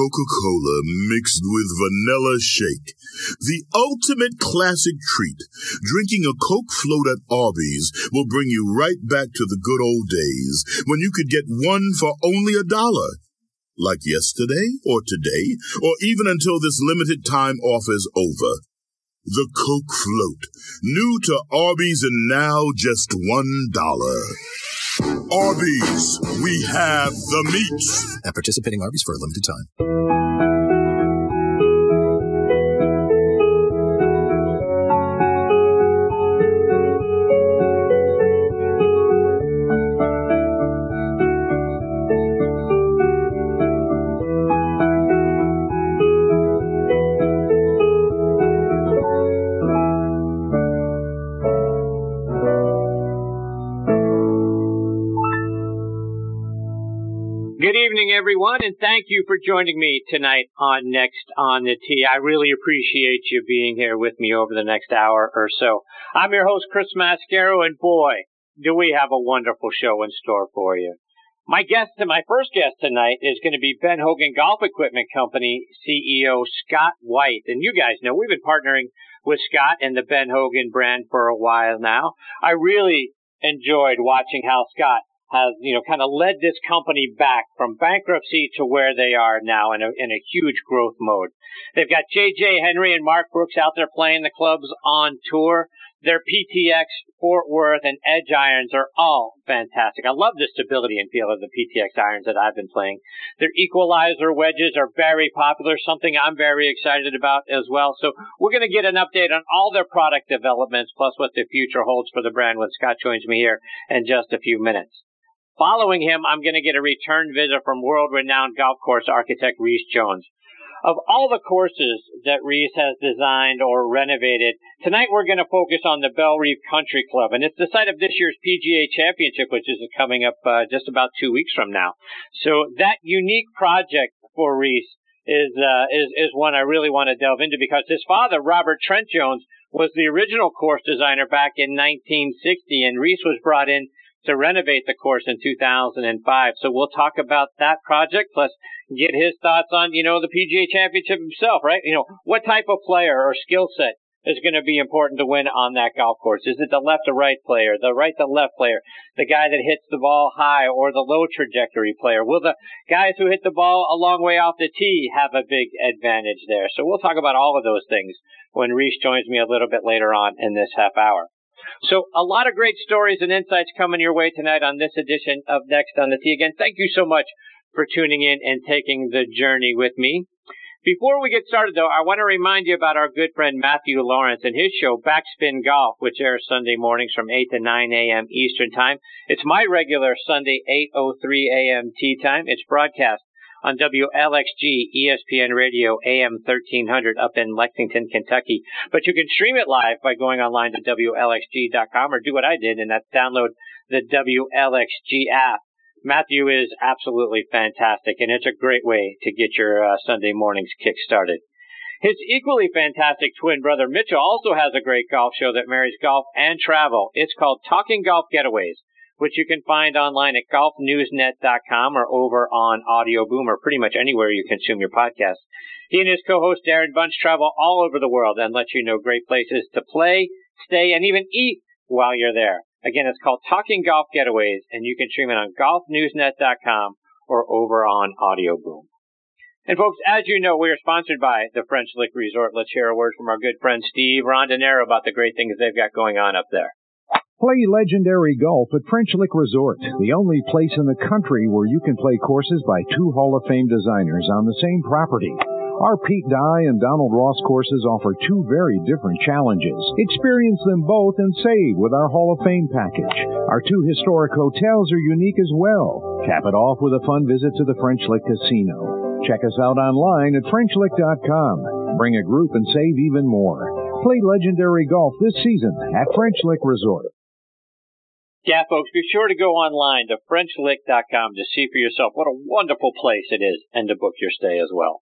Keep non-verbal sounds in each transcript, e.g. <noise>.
Coca-Cola mixed with vanilla shake. The ultimate classic treat. Drinking a Coke float at Arby's will bring you right back to the good old days when you could get one for only a dollar. Like yesterday or today or even until this limited time offer is over. The Coke float. New to Arby's and now just one dollar. Arby's, we have the meats. At participating Arby's for a limited time. And thank you for joining me tonight on Next on the Tee. I really appreciate you being here with me over the next hour or so. I'm your host, Chris Mascaro, and boy, do we have a wonderful show in store for you. My guest, and my first guest tonight is going to be Ben Hogan Golf Equipment Company CEO Scott White. And you guys know we've been partnering with Scott and the Ben Hogan brand for a while now. I really enjoyed watching how Scott has, you know, kind of led this company back from bankruptcy to where they are now in a, in a huge growth mode. They've got JJ Henry and Mark Brooks out there playing the clubs on tour. Their PTX, Fort Worth, and Edge irons are all fantastic. I love the stability and feel of the PTX irons that I've been playing. Their equalizer wedges are very popular, something I'm very excited about as well. So we're going to get an update on all their product developments, plus what the future holds for the brand when Scott joins me here in just a few minutes. Following him, I'm going to get a return visit from world-renowned golf course architect Rees Jones. Of all the courses that Rees has designed or renovated, tonight we're going to focus on the Bellerive Country Club, and it's the site of this year's PGA Championship, which is coming up uh, just about two weeks from now. So that unique project for Rees is uh, is is one I really want to delve into because his father, Robert Trent Jones, was the original course designer back in 1960, and Rees was brought in to renovate the course in 2005. So we'll talk about that project, plus get his thoughts on, you know, the PGA Championship himself, right? You know, what type of player or skill set is going to be important to win on that golf course? Is it the left to right player, the right to left player, the guy that hits the ball high or the low trajectory player? Will the guys who hit the ball a long way off the tee have a big advantage there? So we'll talk about all of those things when Rees joins me a little bit later on in this half hour. So a lot of great stories and insights coming your way tonight on this edition of Next on the Tee. Again, thank you so much for tuning in and taking the journey with me. Before we get started, though, I want to remind you about our good friend Matthew Lawrence and his show Backspin Golf, which airs Sunday mornings from 8 to 9 a.m. Eastern Time. It's my regular Sunday 8:03 a.m. tee time. It's broadcast on WLXG ESPN Radio AM 1300 up in Lexington, Kentucky. But you can stream it live by going online to WLXG.com or do what I did, and that's download the WLXG app. Matthew is absolutely fantastic, and it's a great way to get your uh, Sunday mornings kick started. His equally fantastic twin brother Mitchell also has a great golf show that marries golf and travel. It's called Talking Golf Getaways which you can find online at golfnewsnet.com or over on Audio Boom or pretty much anywhere you consume your podcast. He and his co-host Darren Bunch travel all over the world and let you know great places to play, stay, and even eat while you're there. Again, it's called Talking Golf Getaways, and you can stream it on golfnewsnet.com or over on Audio Boom. And folks, as you know, we are sponsored by the French Lick Resort. Let's hear a word from our good friend Steve Rondinero about the great things they've got going on up there. Play legendary golf at French Lick Resort, the only place in the country where you can play courses by two Hall of Fame designers on the same property. Our Pete Dye and Donald Ross courses offer two very different challenges. Experience them both and save with our Hall of Fame package. Our two historic hotels are unique as well. Cap it off with a fun visit to the French Lick Casino. Check us out online at FrenchLick.com. Bring a group and save even more. Play legendary golf this season at French Lick Resort. Yeah, folks, be sure to go online to FrenchLick.com to see for yourself what a wonderful place it is and to book your stay as well.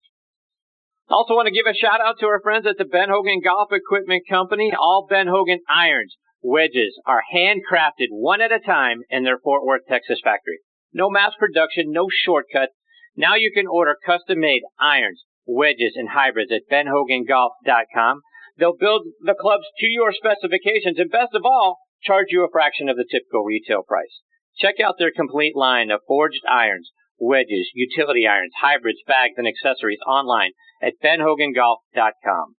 I also want to give a shout out to our friends at the Ben Hogan Golf Equipment Company. All Ben Hogan irons, wedges are handcrafted one at a time in their Fort Worth, Texas factory. No mass production, no shortcuts. Now you can order custom-made irons, wedges, and hybrids at benhogangolf.com. They'll build the clubs to your specifications and best of all, charge you a fraction of the typical retail price. Check out their complete line of forged irons, wedges, utility irons, hybrids, bags, and accessories online at benhogangolf.com.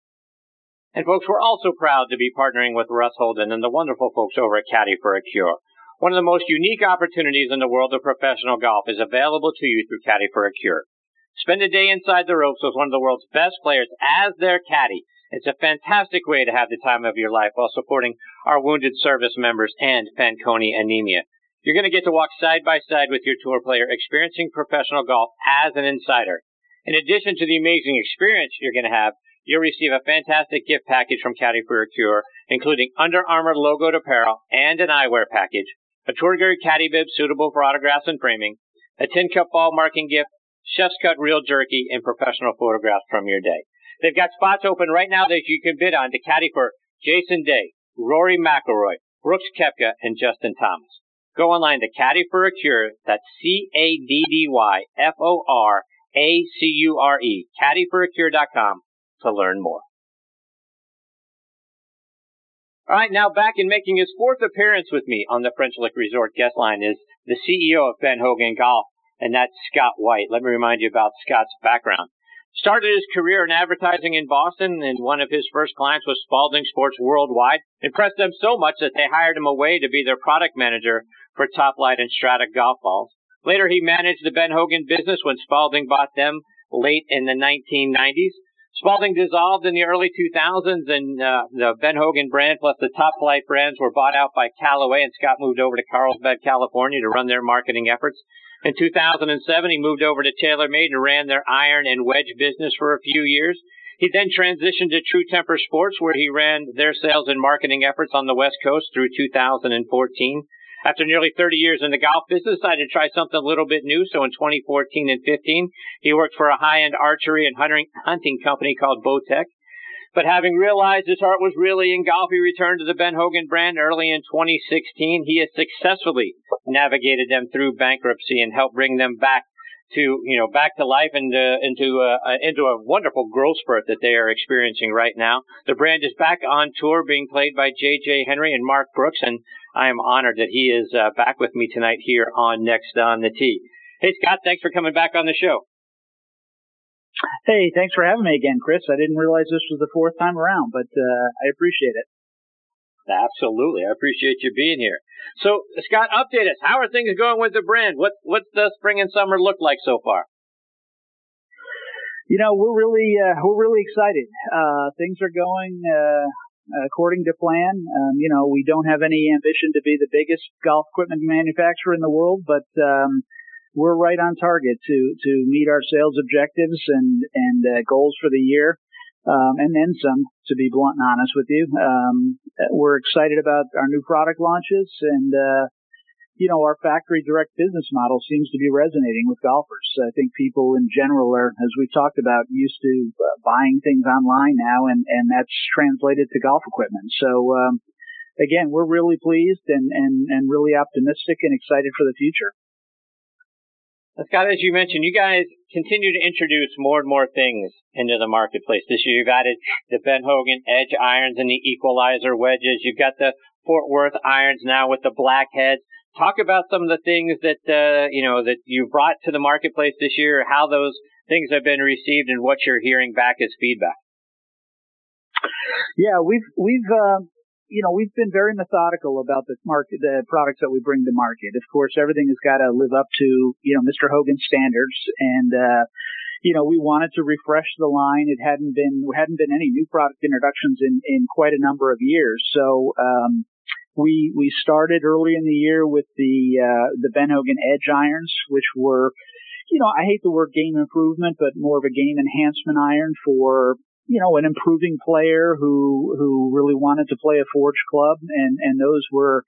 And folks, we're also proud to be partnering with Russ Holden and the wonderful folks over at Caddy for a Cure. One of the most unique opportunities in the world of professional golf is available to you through Caddy for a Cure. Spend a day inside the ropes with one of the world's best players as their caddy. It's a fantastic way to have the time of your life while supporting our wounded service members and Fanconi anemia. You're going to get to walk side by side with your tour player experiencing professional golf as an insider. In addition to the amazing experience you're going to have, you'll receive a fantastic gift package from Caddy for a Cure, including Under Armour logoed apparel and an eyewear package, a tour guide caddy bib suitable for autographs and framing, a tin cup ball marking gift, chef's cut real jerky, and professional photographs from your day. They've got spots open right now that you can bid on to caddy for Jason Day, Rory McIlroy, Brooks Koepka, and Justin Thomas. Go online to Caddy for a Cure. That's C-A-D-D-Y-F-O-R-A-C-U-R-E, caddyforacure.com to learn more. All right, now back in making his fourth appearance with me on the French Lick Resort guest line is the CEO of Ben Hogan Golf, and that's Scott White. Let me remind you about Scott's background. Started his career in advertising in Boston, and one of his first clients was Spalding Sports Worldwide. Impressed them so much that they hired him away to be their product manager for Top-Flite and Strata golf balls. Later, he managed the Ben Hogan business when Spalding bought them late in the 1990s. Spalding dissolved in the early 2000s, and uh, the Ben Hogan brand plus the Top-Flite brands were bought out by Callaway, and Scott moved over to Carlsbad, California to run their marketing efforts. In 2007, he moved over to TaylorMade and ran their iron and wedge business for a few years. He then transitioned to True Temper Sports, where he ran their sales and marketing efforts on the West Coast through 2014. After nearly 30 years in the golf business, I decided to try something a little bit new. So in 2014 and 15, he worked for a high-end archery and hunting hunting company called Bowtech. But having realized his heart was really in golf, he returned to the Ben Hogan brand early in 2016. He has successfully navigated them through bankruptcy and helped bring them back to you know back to life and uh, into uh, into a wonderful growth spurt that they are experiencing right now. The brand is back on tour, being played by J.J. Henry and Mark Brooks, and I am honored that he is uh, back with me tonight here on Next on the Tee. Hey, Scott, thanks for coming back on the show. Hey, thanks for having me again, Chris. I didn't realize this was the fourth time around, but uh, I appreciate it. Absolutely, I appreciate you being here. So, Scott, update us. How are things going with the brand? What what's the spring and summer look like so far? You know, we're really uh, we're really excited. Uh, things are going uh, according to plan. Um, you know, we don't have any ambition to be the biggest golf equipment manufacturer in the world, but um, we're right on target to to meet our sales objectives and and uh, goals for the year, um, and then some. To be blunt and honest with you, um, we're excited about our new product launches and uh, you know, our factory direct business model seems to be resonating with golfers. I think people in general are, as we've talked about, used to uh, buying things online now, and, and that's translated to golf equipment. So, um, again, we're really pleased and, and, and really optimistic and excited for the future. Scott, as you mentioned, you guys continue to introduce more and more things into the marketplace. This year you've added the Ben Hogan Edge irons and the Equalizer wedges. You've got the Fort Worth irons now with the black heads talk about some of the things that uh, you know that you brought to the marketplace this year, how those things have been received, and what you're hearing back as feedback. Yeah, we've we've uh, you know we've been very methodical about the market, the products that we bring to market. Of course, everything has got to live up to you know Mr. Hogan's standards, and uh, you know we wanted to refresh the line. It hadn't been hadn't been any new product introductions in in quite a number of years, so. Um, we we started early in the year with the uh, the Ben Hogan Edge irons, which were, you know, I hate the word game improvement, but more of a game enhancement iron for you know an improving player who who really wanted to play a forged club, and and those were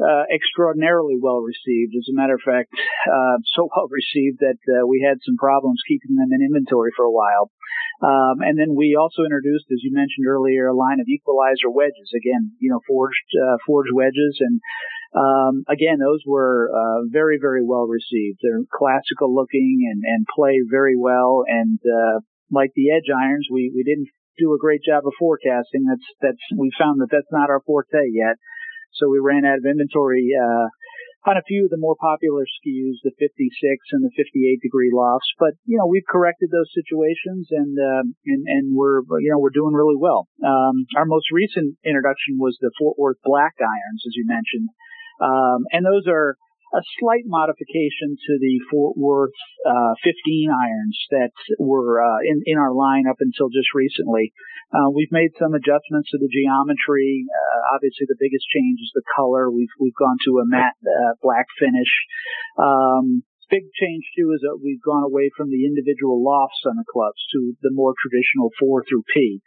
uh, extraordinarily well received. As a matter of fact, uh, so <laughs> well received that uh, we had some problems keeping them in inventory for a while. Um, and then we also introduced, as you mentioned earlier, a line of equalizer wedges. Again, you know, forged uh, forged wedges, and Um, again, those were uh, very, very well received. They're classical looking and, and play very well. And uh, like the edge irons, we, we didn't do a great job of forecasting. That's that's we found that that's not our forte yet. So we ran out of inventory uh, on a few of the more popular SKUs, the 56 and the 58 degree lofts. But you know, we've corrected those situations, and uh, and and we're you know we're doing really well. Um, our most recent introduction was the Fort Worth Black irons, as you mentioned, um, and those are a slight modification to the Fort Worth uh, 15 irons that were uh, in in our line up until just recently. Uh, we've made some adjustments to the geometry. Uh, obviously, the biggest change is the color. We've we've gone to a matte uh, black finish. Um, big change too is that we've gone away from the individual lofts on the clubs to the more traditional four through P.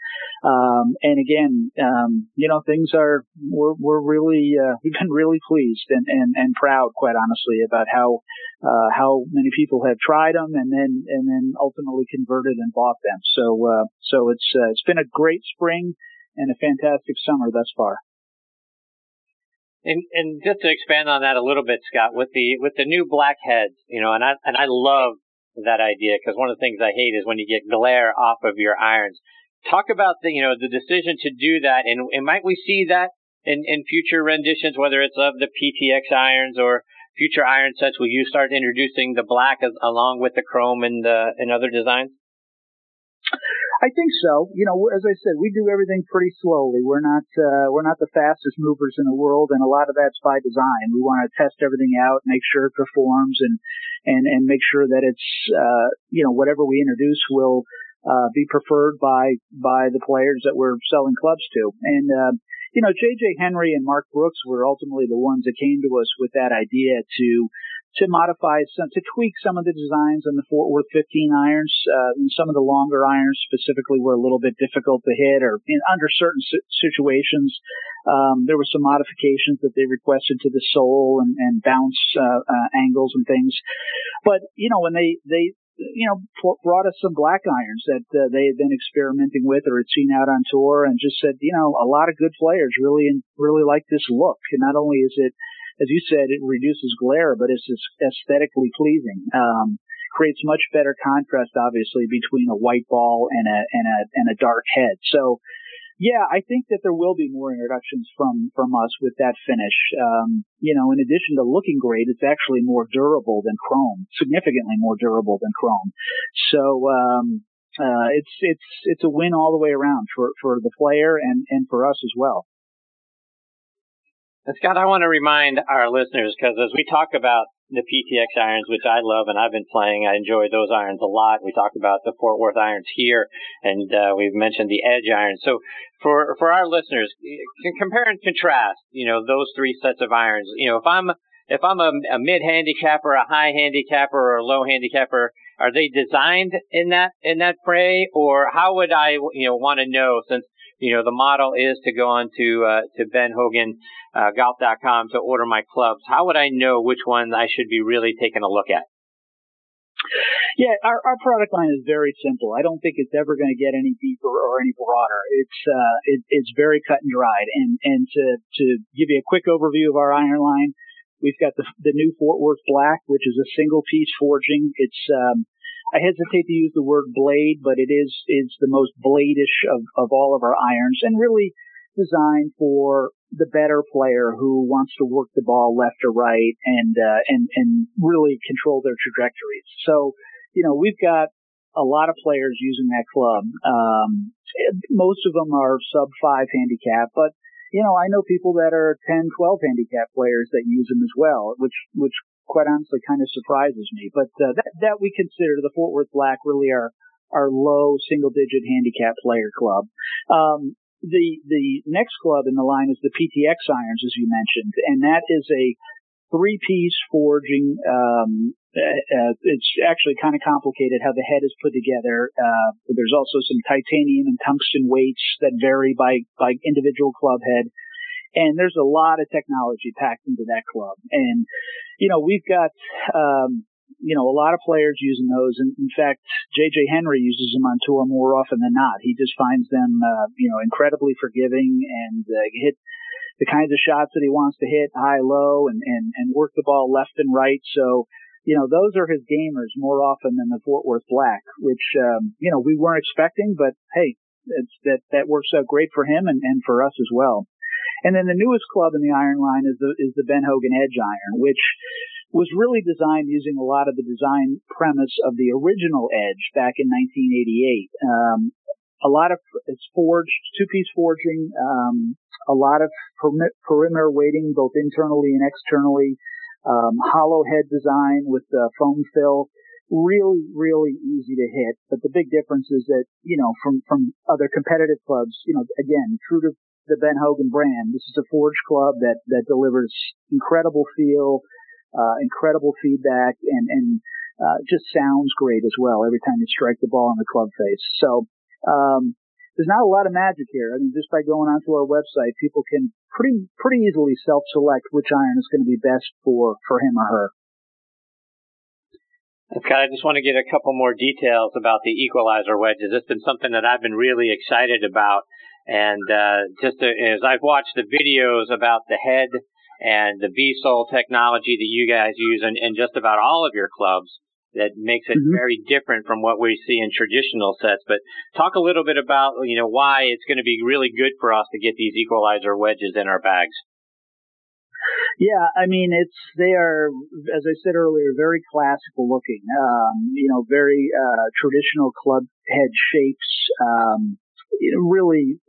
Um, and again, um, you know, things are we're we're really uh, we've been really pleased and, and and proud, quite honestly, about how uh, how many people have tried them and then and then ultimately converted and bought them. So uh, so it's uh, it's been a great spring and a fantastic summer thus far. And and just to expand on that a little bit, Scott, with the with the new black heads, you know, and I and I love that idea because one of the things I hate is when you get glare off of your irons. Talk about the you know the decision to do that, and, and might we see that in in future renditions, whether it's of the PTX irons or future iron sets? Will you start introducing the black as, along with the chrome and uh, and other designs? I think so. You know, as I said, we do everything pretty slowly. We're not uh, we're not the fastest movers in the world, and a lot of that's by design. We want to test everything out, make sure it performs, and and and make sure that it's uh, you know whatever we introduce will uh, be preferred by by the players that we're selling clubs to. And uh, you know, J.J. Henry and Mark Brooks were ultimately the ones that came to us with that idea to to modify some, to tweak some of the designs on the Fort Worth 15 irons. Uh, and some of the longer irons specifically were a little bit difficult to hit or in, under certain situations. Um, there were some modifications that they requested to the sole and, and bounce, uh, uh, angles and things. But, you know, when they, they, you know, brought us some black irons that uh, they had been experimenting with or had seen out on tour and just said, you know, a lot of good players really, really like this look. And not only is it, as you said, it reduces glare, but it's aesthetically pleasing. Um, creates much better contrast, obviously, between a white ball and a and a and a dark head. So, yeah, I think that there will be more introductions from from us with that finish. Um, you know, in addition to looking great, it's actually more durable than chrome, significantly more durable than chrome. So. Um, uh, it's it's it's a win all the way around for for the player and and for us as well. And Scott, I want to remind our listeners because as we talk about the PTX irons, which I love and I've been playing, I enjoy those irons a lot. We talked about the Fort Worth irons here, and uh, we've mentioned the Edge irons. So for for our listeners, compare and contrast, you know, those three sets of irons. You know, if I'm if I'm a, a mid handicapper, a high handicapper, or a low handicapper, are they designed in that in that fray, or how would I you know want to know since you know the model is to go on to uh, to Ben Hogan uh, to order my clubs, how would I know which ones I should be really taking a look at? Yeah, our, our product line is very simple. I don't think it's ever going to get any deeper or any broader. It's uh, it, it's very cut and dried. And and to to give you a quick overview of our iron line, we've got the the new Fort Worth Black, which is a single piece forging. It's um, I hesitate to use the word blade, but it is is the most bladish of of all of our irons, and really designed for the better player who wants to work the ball left or right and uh, and and really control their trajectories. So, you know, we've got a lot of players using that club. Um, most of them are sub five handicap, but you know, I know people that are 10, 12 handicap players that use them as well, which which quite honestly kind of surprises me. But uh, that that we consider the Fort Worth Black really our our low single digit handicap player club. Um, the the next club in the line is the PTX irons, as you mentioned, and that is a three piece forging. Um, uh, uh, it's actually kind of complicated how the head is put together. Uh, there's also some titanium and tungsten weights that vary by by individual club head. And there's a lot of technology packed into that club. And, you know, we've got, um, you know, a lot of players using those. And in fact, JJ Henry uses them on tour more often than not. He just finds them, uh, you know, incredibly forgiving and uh, hit the kinds of shots that he wants to hit high, low, and, and, and work the ball left and right. So, you know, those are his gamers more often than the Fort Worth Black, which, um, you know, we weren't expecting, but hey, it's, that, that works out great for him and, and for us as well. And then the newest club in the iron line is the, is the Ben Hogan Edge Iron, which was really designed using a lot of the design premise of the original Edge back in 1988. Um, a lot of it's forged, two-piece forging, um, a lot of perimeter weighting both internally and externally, um, hollow head design with the foam fill. Really, really easy to hit. But the big difference is that, you know, from, from other competitive clubs, you know, again, true to the Ben Hogan brand, this is a forged club that, that delivers incredible feel, uh, incredible feedback and, and, uh, just sounds great as well every time you strike the ball on the club face. So, um, there's not a lot of magic here. I mean, just by going onto our website, people can pretty, pretty easily self-select which iron is going to be best for, for him or her. Scott, I just want to get a couple more details about the equalizer wedges. It's been something that I've been really excited about. And, uh, just to, as I've watched the videos about the head and the V-Sole technology that you guys use in, in just about all of your clubs that makes it mm-hmm. very different from what we see in traditional sets. But talk a little bit about, you know, why it's going to be really good for us to get these equalizer wedges in our bags. Yeah, I mean, it's they are, as I said earlier, very classical looking. Um, you know, very uh, traditional club head shapes. Um, really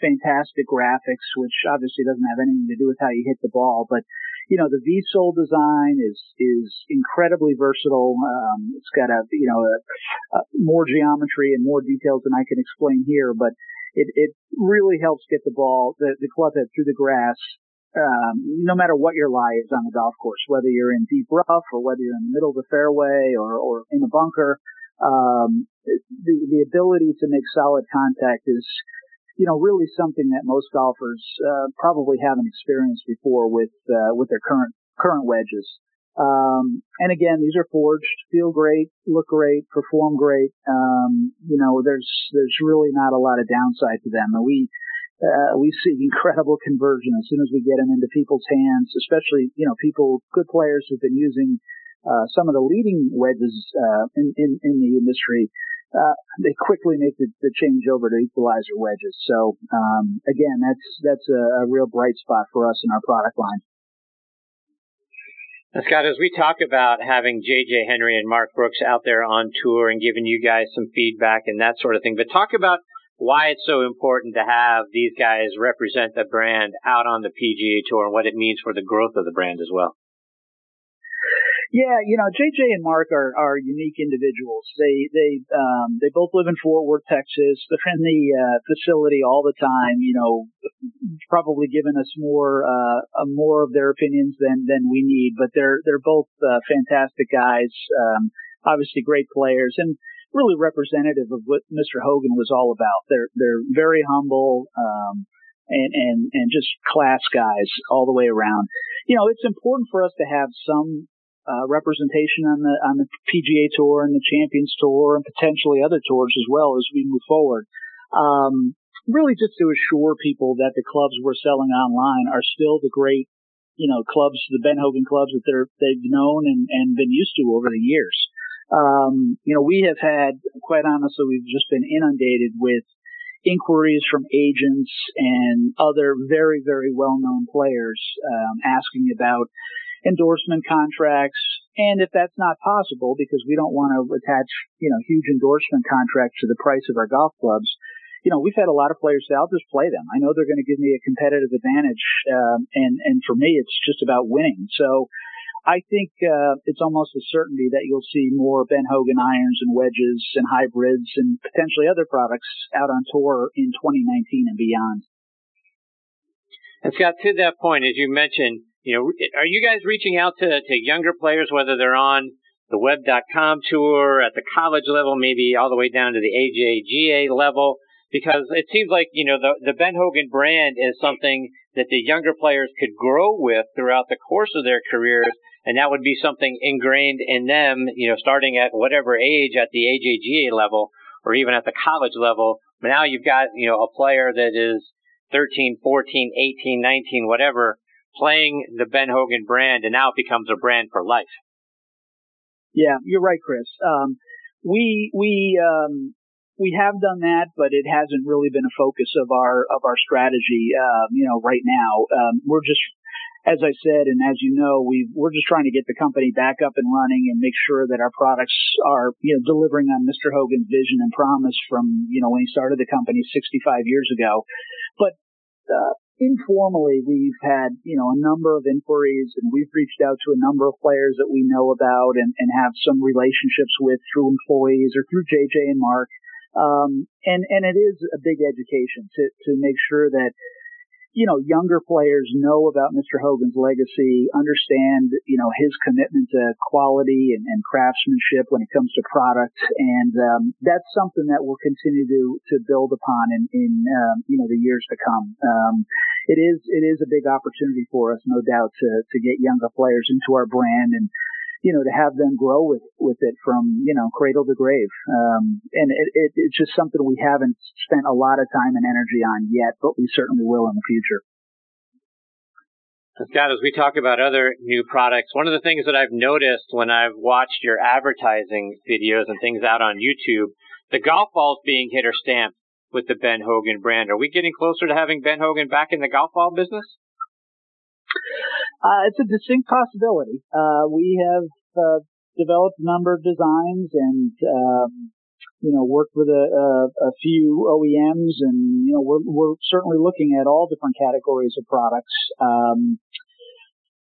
fantastic graphics, which obviously doesn't have anything to do with how you hit the ball, but you know, the V-Sole design is, is incredibly versatile. Um, it's got a, you know, a, a more geometry and more details than I can explain here, but it, it really helps get the ball, the, the club head through the grass, um, no matter what your lie is on the golf course, whether you're in deep rough or whether you're in the middle of the fairway or, or in a bunker, um, the, the ability to make solid contact is, you know, really something that most golfers uh, probably haven't experienced before with uh, with their current current wedges. Um, and again, these are forged, feel great, look great, perform great. Um, you know, there's there's really not a lot of downside to them, and we uh, we see <laughs> incredible conversion as soon as we get them into people's hands, especially you know people, good players who've been using uh, some of the leading wedges uh, in, in in the industry uh, they quickly make the, the, change over to equalizer wedges. So um, again, that's that's a, a, real bright spot for us in our product line. Now, Scott, as we talk about having JJ Henry and Mark Brooks out there on tour and giving you guys some feedback and that sort of thing, but talk about why it's so important to have these guys represent the brand out on the PGA Tour and what it means for the growth of the brand as well. Yeah, you know, JJ and Mark are, are unique individuals. They they um, they both live in Fort Worth, Texas. They're in the uh, facility all the time. You know, probably giving us more uh, more of their opinions than than we need. But they're they're both uh, fantastic guys. Um, obviously, great players and really representative of what Mr. Hogan was all about. They're they're very humble. Um, and, and, and just class guys all the way around. You know, it's important for us to have some uh, representation on the on the PGA Tour and the Champions Tour and potentially other tours as well as we move forward. Um, really, just to assure people that the clubs we're selling online are still the great, you know, clubs, the Ben Hogan clubs that they're they've known and, and been used to over the years. Um, you know, we have had, quite honestly, we've just been inundated with inquiries from agents and other very, very well-known players um, asking about endorsement contracts. And if that's not possible, because we don't want to attach, you know, huge endorsement contracts to the price of our golf clubs, you know, we've had a lot of players say, I'll just play them. I know they're going to give me a competitive advantage. Um, and, and for me, it's just about winning. So I think, uh, it's almost a certainty that you'll see more Ben Hogan irons and wedges and hybrids and potentially other products out on tour in 2019 and beyond. And Scott, to that point, as you mentioned, you know, are you guys reaching out to, to younger players, whether they're on the web.com tour at the college level, maybe all the way down to the AJGA level? Because it seems like, you know, the, the Ben Hogan brand is something that the younger players could grow with throughout the course of their careers. And that would be something ingrained in them, you know, starting at whatever age at the AJGA level or even at the college level. But now you've got, you know, a player that is 13, 14, 18, 19, whatever, playing the Ben Hogan brand, and now it becomes a brand for life. Yeah, you're right, Chris. Um, we we um, we have done that, but it hasn't really been a focus of our of our strategy. Uh, you know, right now um, we're just, as I said, and as you know, we we're just trying to get the company back up and running and make sure that our products are you know delivering on Mr. Hogan's vision and promise from you know when he started the company 65 years ago. But uh, informally, we've had, you know, a number of inquiries and we've reached out to a number of players that we know about and, and have some relationships with through employees or through JJ and Mark. Um, and, and it is a big education to, to make sure that you know, younger players know about Mr. Hogan's legacy, understand, you know, his commitment to quality and, and craftsmanship when it comes to product. And, um, that's something that we'll continue to, to build upon in, in, um, you know, the years to come. Um, it is, it is a big opportunity for us, no doubt, to, to get younger players into our brand and, you know, to have them grow with, with it from, you know, cradle to grave. Um, and it, it, it's just something we haven't spent a lot of time and energy on yet, but we certainly will in the future. Scott, as we talk about other new products, one of the things that I've noticed when I've watched your advertising videos and things out on YouTube, the golf balls being hit or stamped with the Ben Hogan brand. Are we getting closer to having Ben Hogan back in the golf ball business? Uh, it's a distinct possibility. Uh, we have uh, developed a number of designs and um, you know worked with a, a, a, few OEMs, and you know we're we're certainly looking at all different categories of products. Um,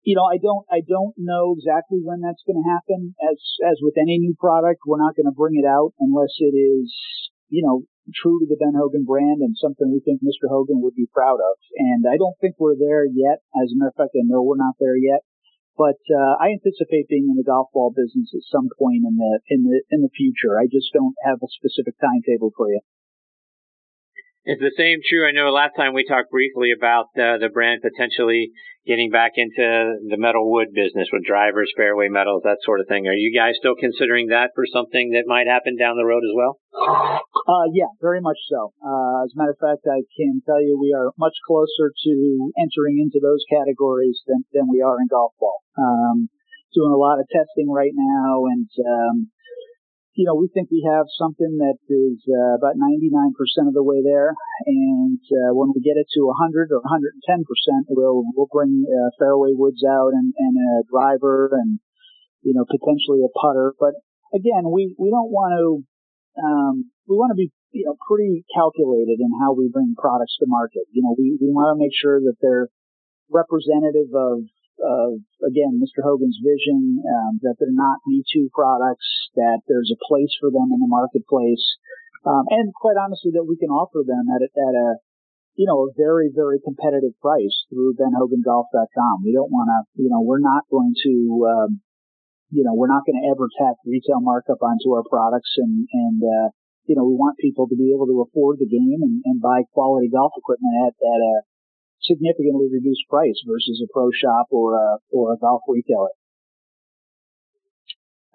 you know, I don't I don't know exactly when that's going to happen. As as with any new product, we're not going to bring it out unless it is you know true to the Ben Hogan brand and something we think Mr. Hogan would be proud of. And I don't think we're there yet. As a matter of fact, I know we're not there yet. But uh, I anticipate being in the golf ball business at some point in the in the in the future. I just don't have a specific timetable for you. Is the same true? I know last time we talked briefly about uh, the brand potentially getting back into the metal wood business with drivers, fairway metals, that sort of thing. Are you guys still considering that for something that might happen down the road as well? Uh, yeah, very much so. Uh, as a matter of fact, I can tell you we are much closer to entering into those categories than, than we are in golf ball. Um, doing a lot of testing right now and, um, you know, we think we have something that is uh, about 99% of the way there. And uh, when we get it to 100 or 110%, we'll we'll bring uh, fairway woods out and, and a driver and you know potentially a putter. But again, we we don't want to um, we want to be you know pretty calculated in how we bring products to market. You know, we we want to make sure that they're representative of of again Mr. Hogan's vision um, that they're not Me Too products, that there's a place for them in the marketplace, um, and quite honestly that we can offer them at a, at a you know a very very competitive price through BenHoganGolf.com. We don't want to you know we're not going to um, you know we're not going to ever tack retail markup onto our products and and uh, you know we want people to be able to afford the game and, and buy quality golf equipment at at a significantly reduced price versus a pro shop or a, or a golf retailer.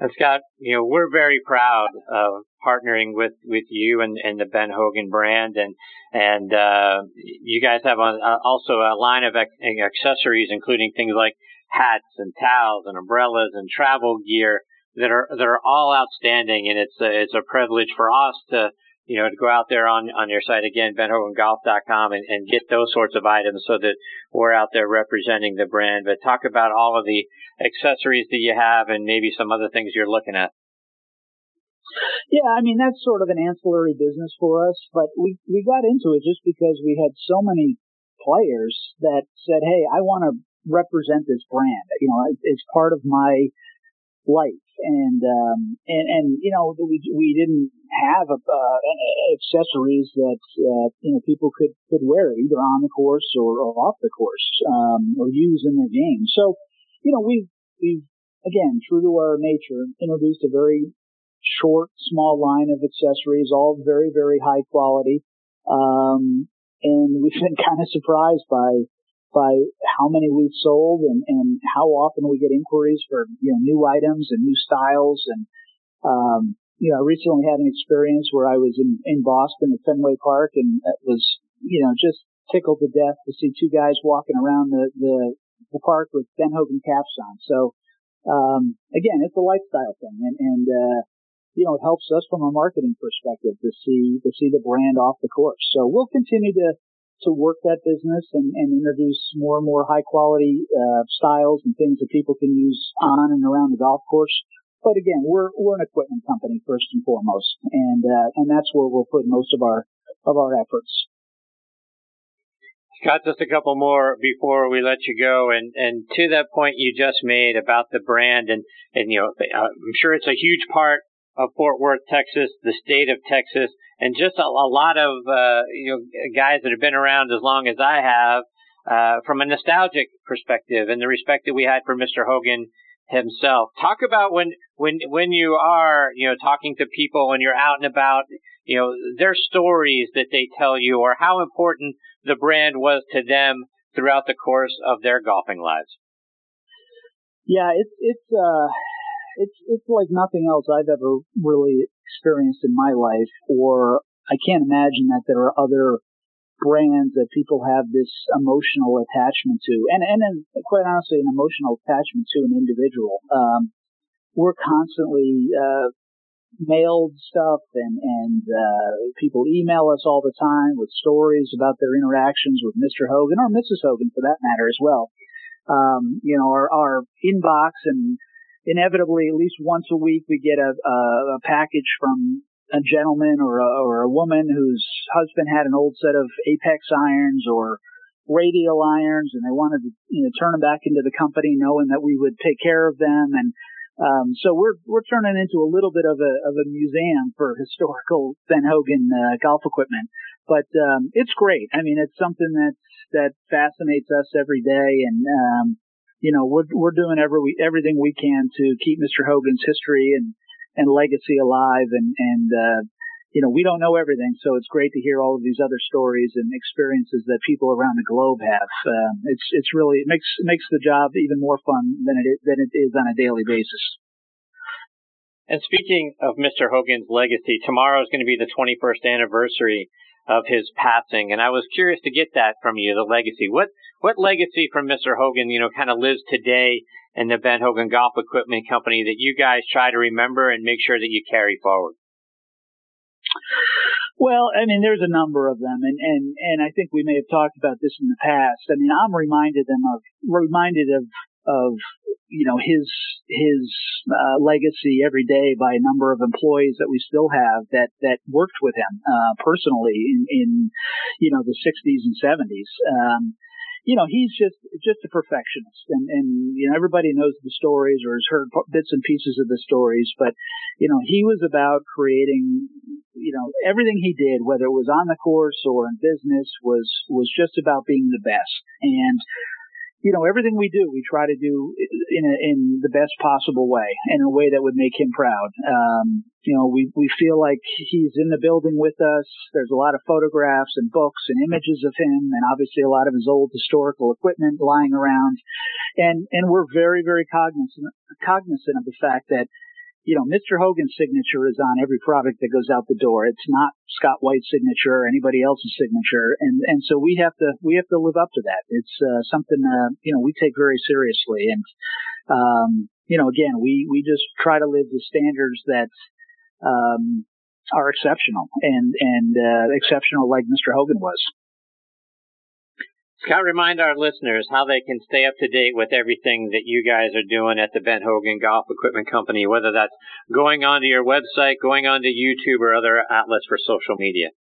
And Scott, you know, we're very proud of partnering with, with you and, and the Ben Hogan brand and, and, uh, you guys have a, also a line of accessories, including things like hats and towels and umbrellas and travel gear that are, that are all outstanding. And it's a, it's a privilege for us to, you know, to go out there on, on your site again, benhogangolf.com and, and get those sorts of items so that we're out there representing the brand. But talk about all of the accessories that you have and maybe some other things you're looking at. Yeah, I mean that's sort of an ancillary business for us, but we we got into it just because we had so many players that said, "Hey, I want to represent this brand. You know, it's part of my life." And um, and and you know, we we didn't have a, uh, accessories that uh, you know people could could wear either on the course or, or off the course um, or use in their game. So you know we've we've again true to our nature introduced a very short small line of accessories, all very very high quality, um, and we've been <laughs> kind of surprised by by how many we've sold and, and how often we get inquiries for you know new items and new styles and um, you know, I recently had an experience where I was in, in Boston at Fenway Park and it was, you know, just tickled to death to see two guys walking around the, the, the park with Ben Hogan caps on. So, um, again, it's a lifestyle thing and, and, uh, you know, it helps us from a marketing perspective to see, to see the brand off the course. So we'll continue to, to work that business and, and introduce more and more high quality, uh, styles and things that people can use on and around the golf course. But again, we're, we're an equipment company first and foremost. And, uh, and that's where we'll put most of our, of our efforts. Scott, just a couple more before we let you go. And, and to that point you just made about the brand and, and, you know, I'm sure it's a huge part of Fort Worth, Texas, the state of Texas, and just a, a lot of, uh, you know, guys that have been around as long as I have, uh, from a nostalgic perspective and the respect that we had for Mr. Hogan himself. Talk about when, when, when you are, you know, talking to people, when you're out and about, you know, their stories that they tell you or how important the brand was to them throughout the course of their golfing lives. Yeah, it's, it's, uh, it's, it's like nothing else I've ever really experienced in my life or I can't imagine that there are other brands that people have this emotional attachment to, and and, and quite honestly, an emotional attachment to an individual. Um, we're constantly uh, mailed stuff, and and uh, people email us all the time with stories about their interactions with Mr. Hogan or Mrs. Hogan, for that matter, as well. Um, you know, our, our inbox and inevitably at least once a week we get a, a, a package from a gentleman or a, or a woman whose husband had an old set of Apex irons or radial irons and they wanted to you know, turn them back into the company knowing that we would take care of them. And, um, so we're, we're turning into a little bit of a, of a museum for historical Ben Hogan, uh, golf equipment. But, um, it's great. I mean, it's something that's, that fascinates us every day. And, um, you know, we're, we're doing every, everything we can to keep Mr. Hogan's history and, and legacy alive and and uh, you know we don't know everything so it's great to hear all of these other stories and experiences that people around the globe have um, it's it's really it makes makes the job even more fun than it is, than it is on a daily basis and speaking of Mr. Hogan's legacy, tomorrow is going to be the 21st anniversary of his passing, and I was curious to get that from you, the legacy. What what legacy from Mr. Hogan, you know, kind of lives today in the Ben Hogan Golf Equipment Company that you guys try to remember and make sure that you carry forward? Well, I mean, there's a number of them, and and and I think we may have talked about this in the past. I mean, I'm reminded them of reminded of of you know his his uh, legacy every day by a number of employees that we still have that that worked with him uh, personally in in you know the 60s and 70s. Um, you know, he's just just a perfectionist, and and you know everybody knows the stories or has heard bits and pieces of the stories, but you know he was about creating, you know, everything he did, whether it was on the course or in business, was was just about being the best, and you know, everything we do, we try to do in a, in the best possible way in a way that would make him proud. Um, you know, we, we feel like he's in the building with us. There's a lot of photographs and books and images of him and obviously a lot of his old historical equipment lying around. And, and we're very, very cognizant, cognizant of the fact that you know, Mr. Hogan's signature is on every product that goes out the door. It's not Scott White's signature or anybody else's signature, and and so we have to we have to live up to that. It's uh, something uh, you know we take very seriously, and um, you know, again, we we just try to live the standards that um, are exceptional and and uh, exceptional like Mr. Hogan was. Scott, remind our listeners how they can stay up to date with everything that you guys are doing at the Ben Hogan Golf Equipment Company, whether that's going onto your website, going onto YouTube, or other outlets for social media.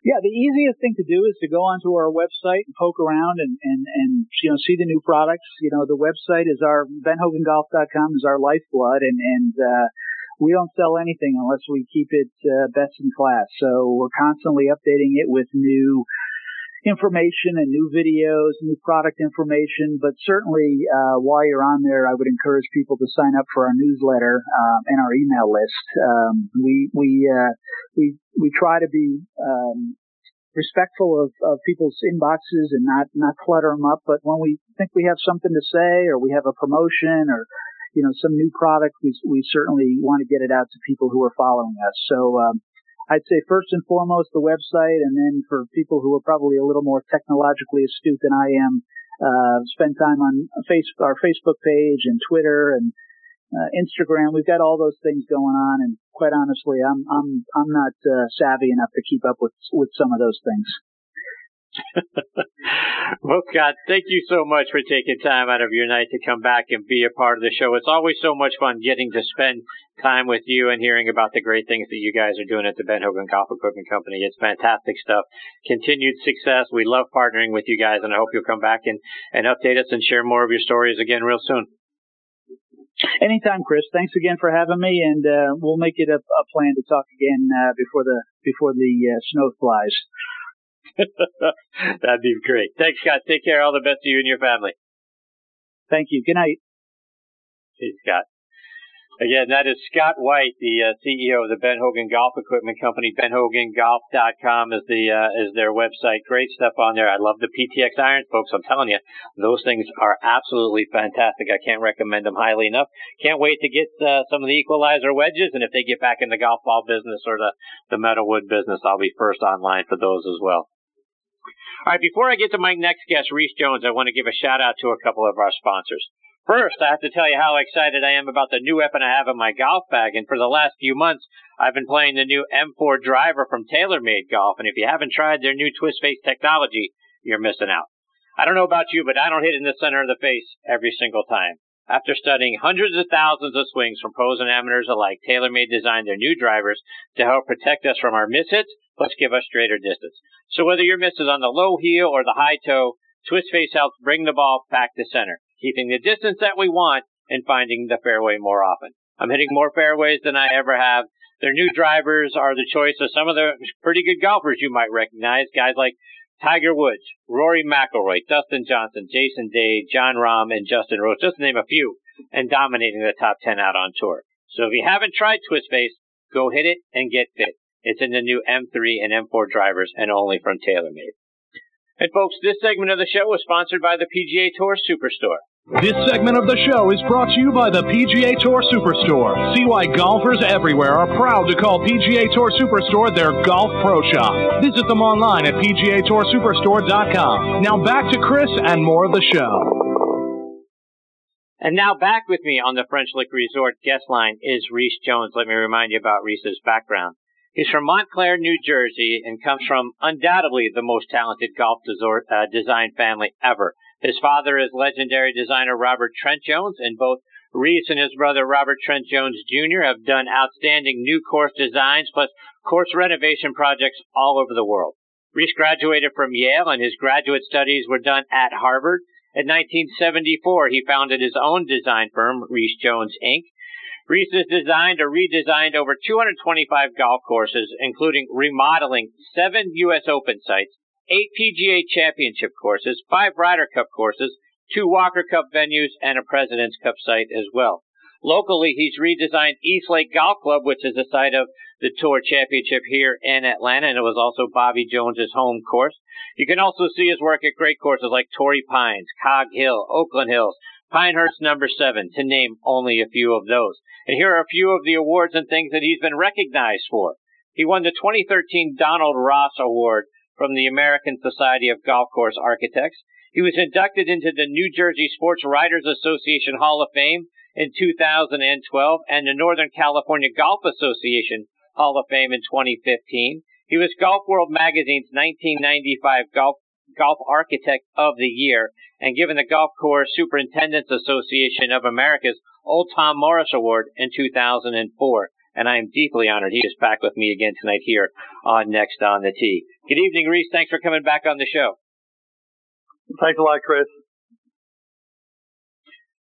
Yeah, the easiest thing to do is to go onto our website and poke around and, and, and you know see the new products. You know, the website is our benhogangolf.com is our lifeblood, and and uh, we don't sell anything unless we keep it uh, best in class. So we're constantly updating it with new information and new videos, new product information. But certainly, uh, while you're on there, I would encourage people to sign up for our newsletter um, and our email list. Um, we we uh, we we try to be um, respectful of, of people's inboxes and not not clutter them up. But when we think we have something to say, or we have a promotion, or you know, some new product, we, we certainly want to get it out to people who are following us. So, um, I'd say first and foremost the website, and then for people who are probably a little more technologically astute than I am, uh, spend time on face, our Facebook page and Twitter and uh, Instagram. We've got all those things going on, and quite honestly, I'm I'm I'm not uh, savvy enough to keep up with with some of those things. Well, Scott, thank you so much for taking time out of your night to come back and be a part of the show. It's always so much fun getting to spend time with you and hearing about the great things that you guys are doing at the Ben Hogan Golf Equipment Company. It's fantastic stuff. Continued success. We love partnering with you guys, and I hope you'll come back and, and update us and share more of your stories again real soon. Anytime, Chris. Thanks again for having me, and uh, we'll make it a, a, plan to talk again uh, before the before the uh, snow flies. <laughs> That'd be great. Thanks, Scott. Take care. All the best to you and your family. Thank you. Good night. Hey, Scott. Again, that is Scott White, the uh, CEO of the Ben Hogan Golf Equipment Company. BenHoganGolf.com is the uh, is their website. Great stuff on there. I love the PTX irons, folks. I'm telling you, those things are absolutely fantastic. I can't recommend them highly enough. Can't wait to get uh, some of the equalizer wedges, and if they get back in the golf ball business or the the metal wood business, I'll be first online for those as well. All right, before I get to my next guest, Rees Jones, I want to give a shout out to a couple of our sponsors. First, I have to tell you how excited I am about the new weapon I have in my golf bag. And for the last few months, I've been playing the new M4 driver from TaylorMade Golf. And if you haven't tried their new twist face technology, you're missing out. I don't know about you, but I don't hit in the center of the face every single time. After studying hundreds of thousands of swings from pros and amateurs alike, TaylorMade designed their new drivers to help protect us from our mishits, plus give us straighter distance. So whether your miss is on the low heel or the high toe, Twist Face helps bring the ball back to center keeping the distance that we want and finding the fairway more often. I'm hitting more fairways than I ever have. Their new drivers are the choice of some of the pretty good golfers you might recognize. Guys like Tiger Woods, Rory McIlroy, Dustin Johnson, Jason Day, Jon Rahm, and Justin Rose, just to name a few, and dominating the top 10 out on tour. So if you haven't tried Twist Face, go hit it and get fit. It's in the new M3 and M4 drivers and only from TaylorMade. And folks, this segment of the show is sponsored by the PGA Tour Superstore. This segment of the show is brought to you by the PGA Tour Superstore. See why golfers everywhere are proud to call PGA Tour Superstore their golf pro shop. Visit them online at PGATourSuperstore.com. Now back to Chris and more of the show. And now back with me on the French Lick Resort guest line is Rees Jones. Let me remind you about Rees's background. He's from Montclair, New Jersey, and comes from undoubtedly the most talented golf desort, uh, design family ever. His father is legendary designer Robert Trent Jones, and both Rees and his brother Robert Trent Jones Jr. have done outstanding new course designs plus course renovation projects all over the world. Rees graduated from Yale, and his graduate studies were done at Harvard. In 1974, he founded his own design firm, Rees Jones Inc., Rees has designed or redesigned over 225 golf courses, including remodeling seven U.S. Open sites, eight PGA Championship courses, five Ryder Cup courses, two Walker Cup venues, and a President's Cup site as well. Locally, he's redesigned East Lake Golf Club, which is the site of the Tour Championship here in Atlanta, and it was also Bobby Jones's home course. You can also see his work at great courses like Torrey Pines, Cog Hill, Oakland Hills, Pinehurst number seven, to name only a few of those. And here are a few of the awards and things that he's been recognized for. He won the 2013 Donald Ross Award from the American Society of Golf Course Architects. He was inducted into the New Jersey Sports Writers Association Hall of Fame in 2012 and the Northern California Golf Association Hall of Fame in 2015. He was Golf World Magazine's 1995 Golf Golf Architect of the Year and given the Golf Course Superintendents Association of America's Old Tom Morris Award in 2004. And I am deeply honored he is back with me again tonight here on Next on the Tee. Good evening, Rees. Thanks for coming back on the show. Thanks a lot, Chris.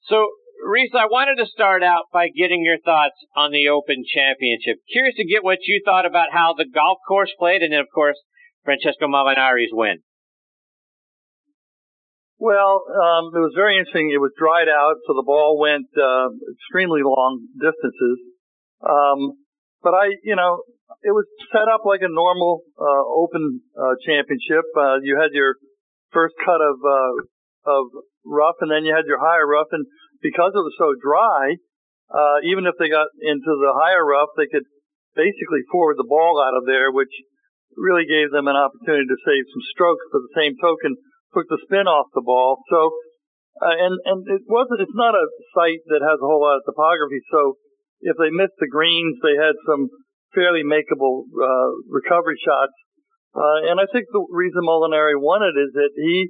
So, Rees, I wanted to start out by getting your thoughts on the Open Championship. Curious to get what you thought about how the golf course played, and then, of course, Francesco Molinari's win. Well, um, it was very interesting. It was dried out, so the ball went uh, extremely long distances. Um, but I, you know, it was set up like a normal uh, open uh, championship. Uh, you had your first cut of uh, of rough, and then you had your higher rough, and because it was so dry, uh, even if they got into the higher rough, they could basically forward the ball out of there, which really gave them an opportunity to save some strokes. But the same token, took the spin off the ball. So, uh, and and it wasn't. It's not a site that has a whole lot of topography. So, if they missed the greens, they had some fairly makeable uh, recovery shots. Uh, and I think the reason Molinari won it is that he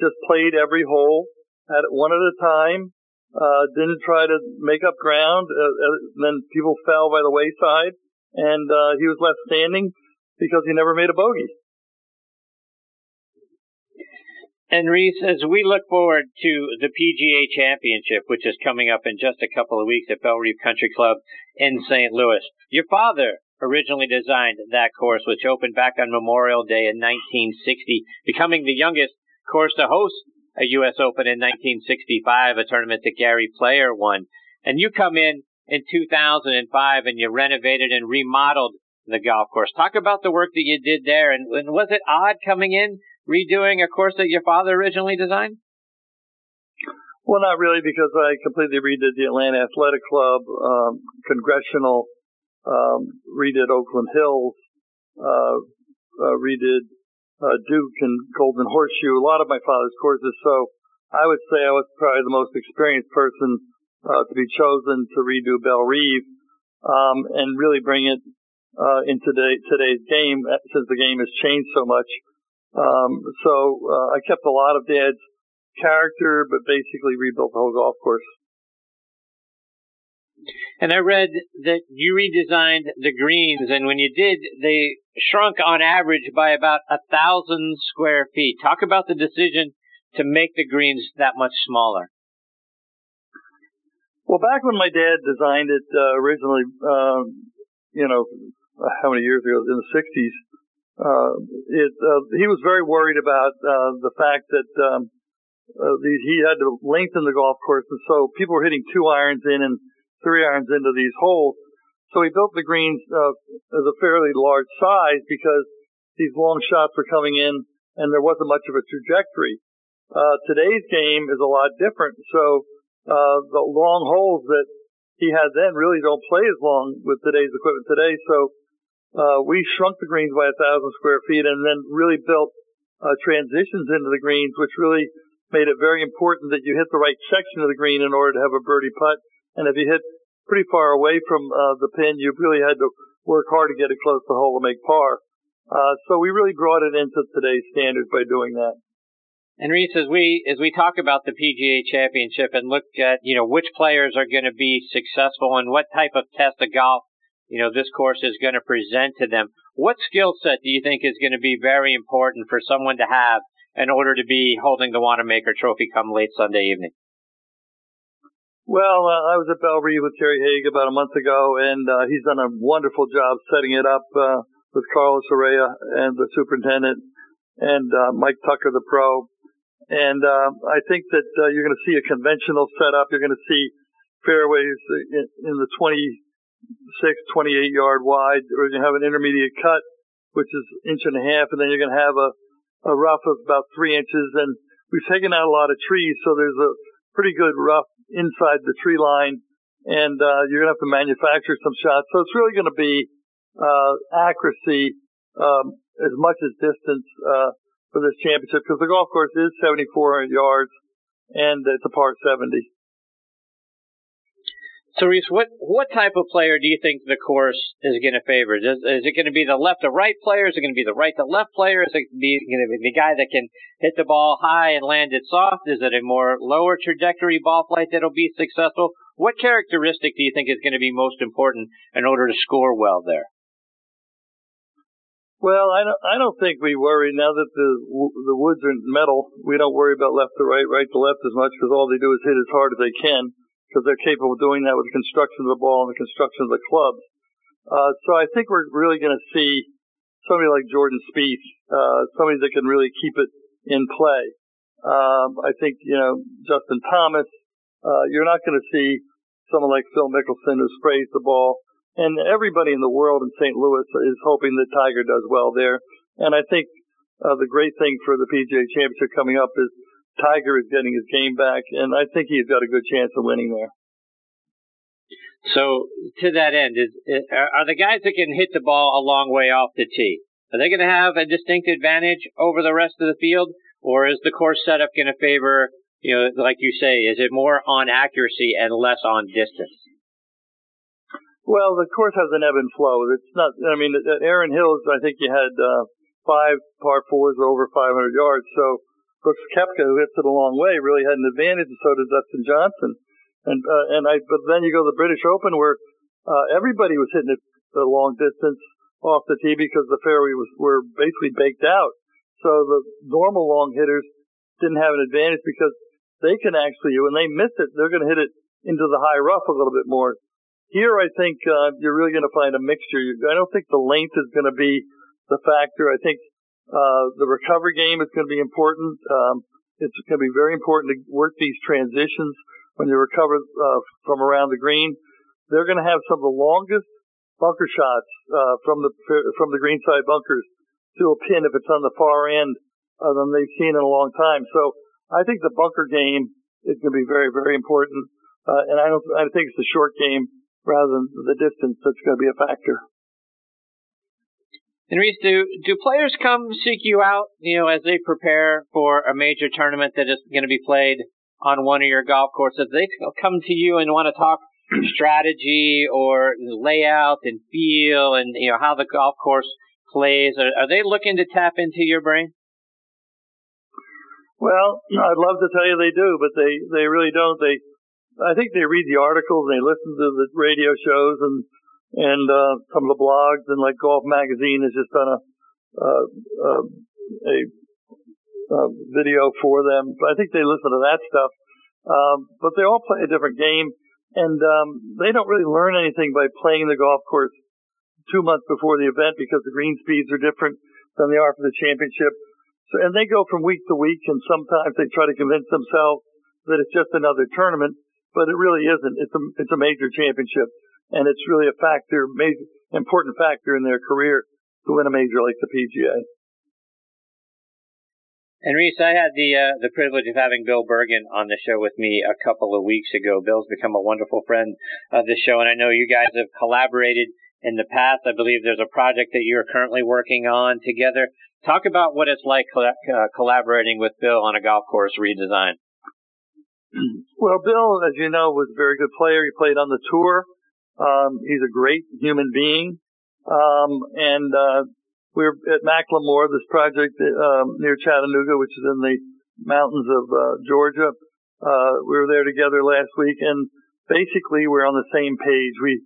just played every hole at one at a time. Uh, didn't try to make up ground. Uh, uh, then people fell by the wayside, and uh, he was left standing because he never made a bogey. And Rees, as we look forward to the PGA Championship, which is coming up in just a couple of weeks at Bellerive Country Club in St. Louis, your father originally designed that course, which opened back on Memorial Day in 1960, becoming the youngest course to host a U.S. Open in 1965, a tournament that Gary Player won. And you come in in 2005 and you renovated and remodeled the golf course. Talk about the work that you did there. And, and was it odd coming in redoing a course that your father originally designed? Well, not really, because I completely redid the Atlanta Athletic Club, um, Congressional, um, redid Oakland Hills, uh, uh, redid uh, Duke and Golden Horseshoe, a lot of my father's courses. So I would say I was probably the most experienced person uh, to be chosen to redo Bellerive um, and really bring it uh, in today, today's game since the game has changed so much. Um, so uh, I kept a lot of Dad's character, but basically rebuilt the whole golf course. And I read that you redesigned the greens, and when you did, they shrunk on average by about a thousand square feet. Talk about the decision to make the greens that much smaller. Well, back when my dad designed it uh, originally, uh, you know, how many years ago? In the '60s, uh, it, uh, he was very worried about uh, the fact that um, uh, the, he had to lengthen the golf course, and so people were hitting two irons in and three irons into these holes. So he built the greens uh, as a fairly large size because these long shots were coming in, and there wasn't much of a trajectory. Uh, today's game is a lot different, so uh, the long holes that he had then really don't play as long with today's equipment today. So uh, we shrunk the greens by a thousand square feet and then really built uh, transitions into the greens, which really made it very important that you hit the right section of the green in order to have a birdie putt. And if you hit pretty far away from uh, the pin, you really had to work hard to get it close to the hole to make par. Uh, so we really brought it into today's standards by doing that. And Rees, as we as we talk about the PGA Championship and look at you know which players are going to be successful and what type of test of golf you know, this course is going to present to them. What skill set do you think is going to be very important for someone to have in order to be holding the Wanamaker Trophy come late Sunday evening? Well, uh, I was at Bellerive with Kerry Haigh about a month ago, and uh, he's done a wonderful job setting it up uh, with Carlos Arraya and the superintendent and uh, Mike Tucker, the pro. And uh, I think that uh, you're going to see a conventional setup. You're going to see fairways in, in the 20 six, 28 yard wide, or to have an intermediate cut, which is inch and a half, and then you're going to have a, a rough of about three inches. And we've taken out a lot of trees, so there's a pretty good rough inside the tree line, and uh, you're going to have to manufacture some shots. So it's really going to be uh, accuracy um, as much as distance uh, for this championship because the golf course is 7,400 yards and it's a par 70. So, Rees, what what type of player do you think the course is going to favor? Is, is it going to be the left to right player? Is it going to be the right to left player? Is it going to be the guy that can hit the ball high and land it soft? Is it a more lower trajectory ball flight that'll be successful? What characteristic do you think is going to be most important in order to score well there? Well, I don't, I don't think we worry now that the the woods are metal. We don't worry about left to right, right to left as much because all they do is hit as hard as they can because they're capable of doing that with the construction of the ball and the construction of the clubs. Uh, so I think we're really going to see somebody like Jordan Spieth, uh, somebody that can really keep it in play. Um, I think, you know, Justin Thomas, uh, you're not going to see someone like Phil Mickelson who sprays the ball. And everybody in the world in St. Louis is hoping that Tiger does well there. And I think uh, the great thing for the PGA Championship coming up is Tiger is getting his game back, and I think he's got a good chance of winning there. So to that end, is, are the guys that can hit the ball a long way off the tee? Are they going to have a distinct advantage over the rest of the field, or is the course setup going to favor, you know, like you say, is it more on accuracy and less on distance? Well, the course has an ebb and flow. It's not. I mean, at Erin Hills, I think you had uh, five par fours over 500 yards. So Brooks Koepka, who hits it a long way, really had an advantage, and so did Dustin Johnson. And uh, and I, but then you go to the British Open where uh, everybody was hitting it a long distance off the tee because the fairway was were basically baked out. So the normal long hitters didn't have an advantage because they can actually, when they miss it, they're going to hit it into the high rough a little bit more. Here, I think uh, you're really going to find a mixture. I don't think the length is going to be the factor. I think uh, the recovery game is going to be important. Um, it's going to be very important to work these transitions when you recover uh, from around the green. They're going to have some of the longest bunker shots uh, from the from the greenside bunkers to a pin if it's on the far end uh, than they've seen in a long time. So I think the bunker game is going to be very very important, uh, and I don't I think it's the short game rather than the distance that's going to be a factor. And Rees, do do players come seek you out, you know, as they prepare for a major tournament that is going to be played on one of your golf courses, they come to you and want to talk <clears throat> strategy or layout and feel and you know how the golf course plays. Are, are they looking to tap into your brain? Well, I'd love to tell you they do, but they they really don't. They I think they read the articles and they listen to the radio shows and and uh, some of the blogs and like Golf Magazine has just done a uh, uh, a uh, video for them. I think they listen to that stuff. Um, but they all play a different game, and um, they don't really learn anything by playing the golf course two months before the event because the green speeds are different than they are for the championship. So, and they go from week to week, and sometimes they try to convince themselves that it's just another tournament, but it really isn't. It's a it's a major championship, and it's really a factor, major important factor in their career to win a major like the PGA. And Rees, I had the uh, the privilege of having Bill Bergin on the show with me a couple of weeks ago. Bill's become a wonderful friend of the show, and I know you guys have collaborated in the past. I believe there's a project that you're currently working on together. Talk about what it's like uh, collaborating with Bill on a golf course redesign. <clears throat> Well, Bill, as you know, was a very good player. He played on the tour. Um, he's a great human being. Um, and uh, we're at McLemore, this project um, near Chattanooga, which is in the mountains of uh, Georgia. Uh, we were there together last week, and basically we're on the same page. We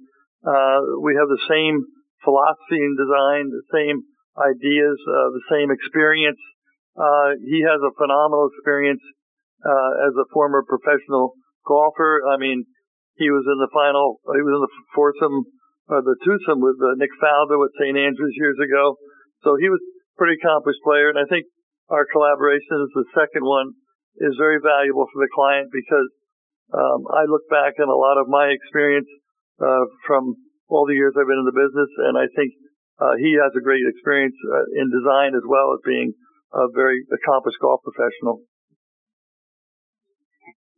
uh, we have the same philosophy and design, the same ideas, uh, the same experience. Uh, he has a phenomenal experience uh, as a former professional golfer. I mean, he was in the final, he was in the foursome, uh, the twosome with uh, Nick Faldo at St. Andrews years ago. So he was a pretty accomplished player, and I think our collaboration is the second one is very valuable for the client because um, I look back on a lot of my experience uh, from all the years I've been in the business, and I think uh, he has a great experience uh, in design as well as being a very accomplished golf professional.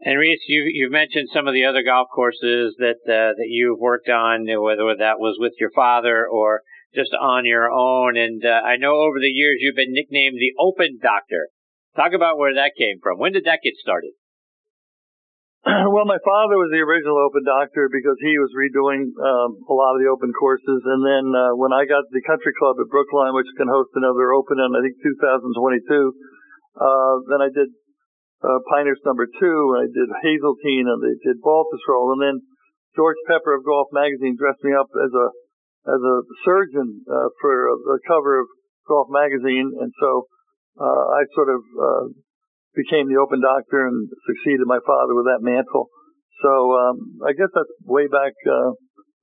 And Rees, you, you've mentioned some of the other golf courses that uh, that you've worked on, whether that was with your father or just on your own. And uh, I know over the years you've been nicknamed the Open Doctor. Talk about where that came from. When did that get started? <clears throat> Well, my father was the original Open Doctor because he was redoing um, a lot of the Open courses. And then uh, when I got the Country Club at Brookline, which can host another Open in I think 2022, uh, then I did uh, number two, I did Hazeltine, and they did Baltusrol, and then George Peper of Golf Magazine dressed me up as a as a surgeon uh, for the cover of Golf Magazine, and so uh, I sort of uh, became the open doctor and succeeded my father with that mantle. So um, I guess that's way back uh,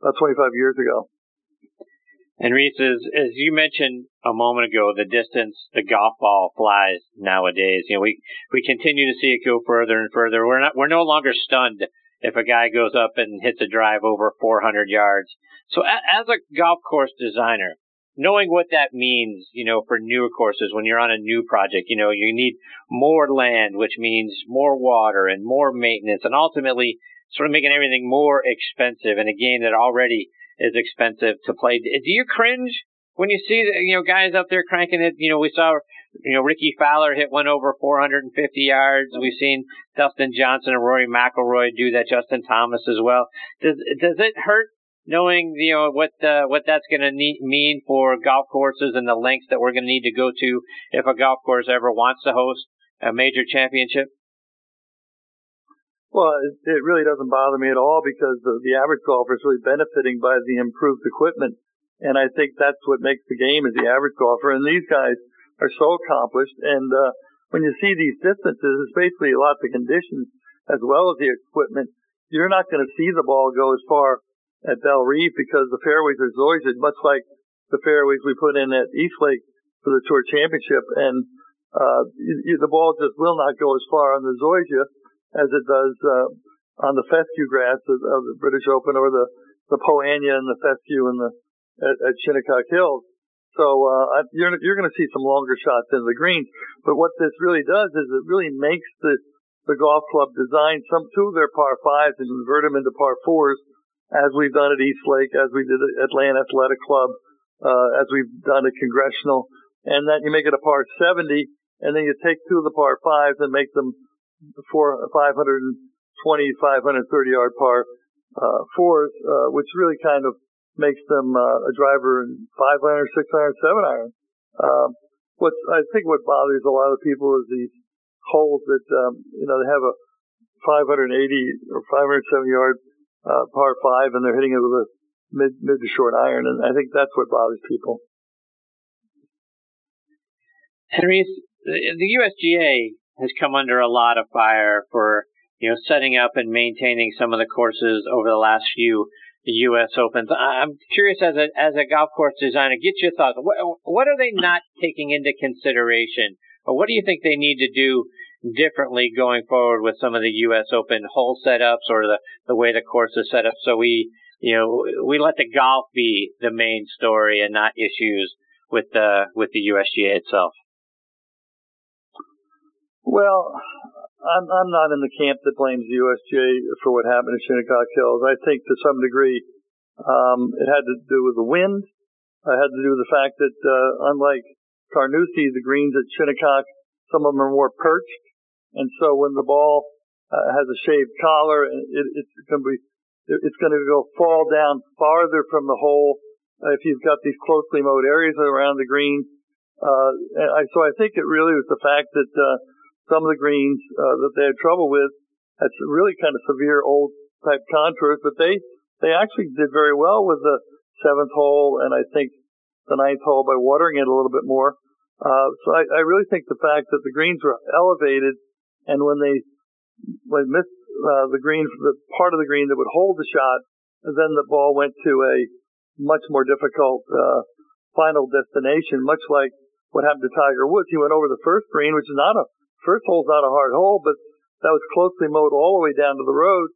about 25 years ago. And Rees, as, as you mentioned a moment ago, the distance the golf ball flies nowadays. You know, we we continue to see it go further and further. We're not we're no longer stunned if a guy goes up and hits a drive over 400 yards. So as a golf course designer, knowing what that means, you know, for newer courses when you're on a new project, you know, you need more land, which means more water and more maintenance and ultimately sort of making everything more expensive in a game that already is expensive to play. Do you cringe when you see, you know, guys up there cranking it? You know, we saw, you know, Rickie Fowler hit one over 450 yards. We've seen Dustin Johnson and Rory McIlroy do that. Justin Thomas as well. Does does it hurt knowing you know what uh, what that's going to mean for golf courses and the lengths that we're going to need to go to if a golf course ever wants to host a major championship? Well, it, it really doesn't bother me at all because the, the average golfer is really benefiting by the improved equipment, and I think that's what makes the game is the average golfer. And these guys are so accomplished, and uh, when you see these distances, it's basically lots of conditions as well as the equipment. You're not going to see the ball go as far at Bellerive because the fairways are zoysia, much like the fairways we put in at East Lake for the Tour Championship. And uh, you, the ball just will not go as far on the zoysia as it does uh, on the fescue grass of, of the British Open or the the Poa annua and the fescue and the at, at Shinnecock Hills. So uh, you're you're going to see some longer shots in the greens. But what this really does is it really makes the the golf club design some two of their par fives and convert them into par fours as we've done at East Lake, as we did at Atlanta Athletic Club, uh, as we've done at Congressional, and then you make it a par 70, and then you take two of the par fives and make them four, 520, 530 yard par uh, fours, uh, which really kind of makes them uh, a driver in five iron, six iron, seven iron. Um, what I think what bothers a lot of people is these holes that um, you know they have a 580 or 570 yard uh, par five, and they're hitting it with a mid mid to short iron, and I think that's what bothers people. Henry, the USGA has come under a lot of fire for you know setting up and maintaining some of the courses over the last few U.S. Opens. I'm curious as a as a golf course designer, get your thoughts. What, what are they not taking into consideration, or what do you think they need to do differently going forward with some of the U.S. Open hole setups or the, the way the course is set up. So we, you know, we let the golf be the main story and not issues with the with the USGA itself. Well, I'm I'm not in the camp that blames the USGA for what happened at Shinnecock Hills. I think to some degree um, it had to do with the wind. It had to do with the fact that uh, unlike Carnoustie, the greens at Shinnecock, some of them are more perched, and so when the ball uh, has a shaved collar, it, it's going to be it's going to go fall down farther from the hole if you've got these closely mowed areas around the green. Uh, I, so I think it really was the fact that uh, some of the greens uh, that they had trouble with had really kind of severe old type contours, but they they actually did very well with the seventh hole and I think the ninth hole by watering it a little bit more. Uh, so I, I really think the fact that the greens were elevated and when they when missed uh, the green, the part of the green that would hold the shot, then the ball went to a much more difficult uh, final destination, much like what happened to Tiger Woods. He went over the first green, which is not a first hole's not a hard hole, but that was closely mowed all the way down to the road.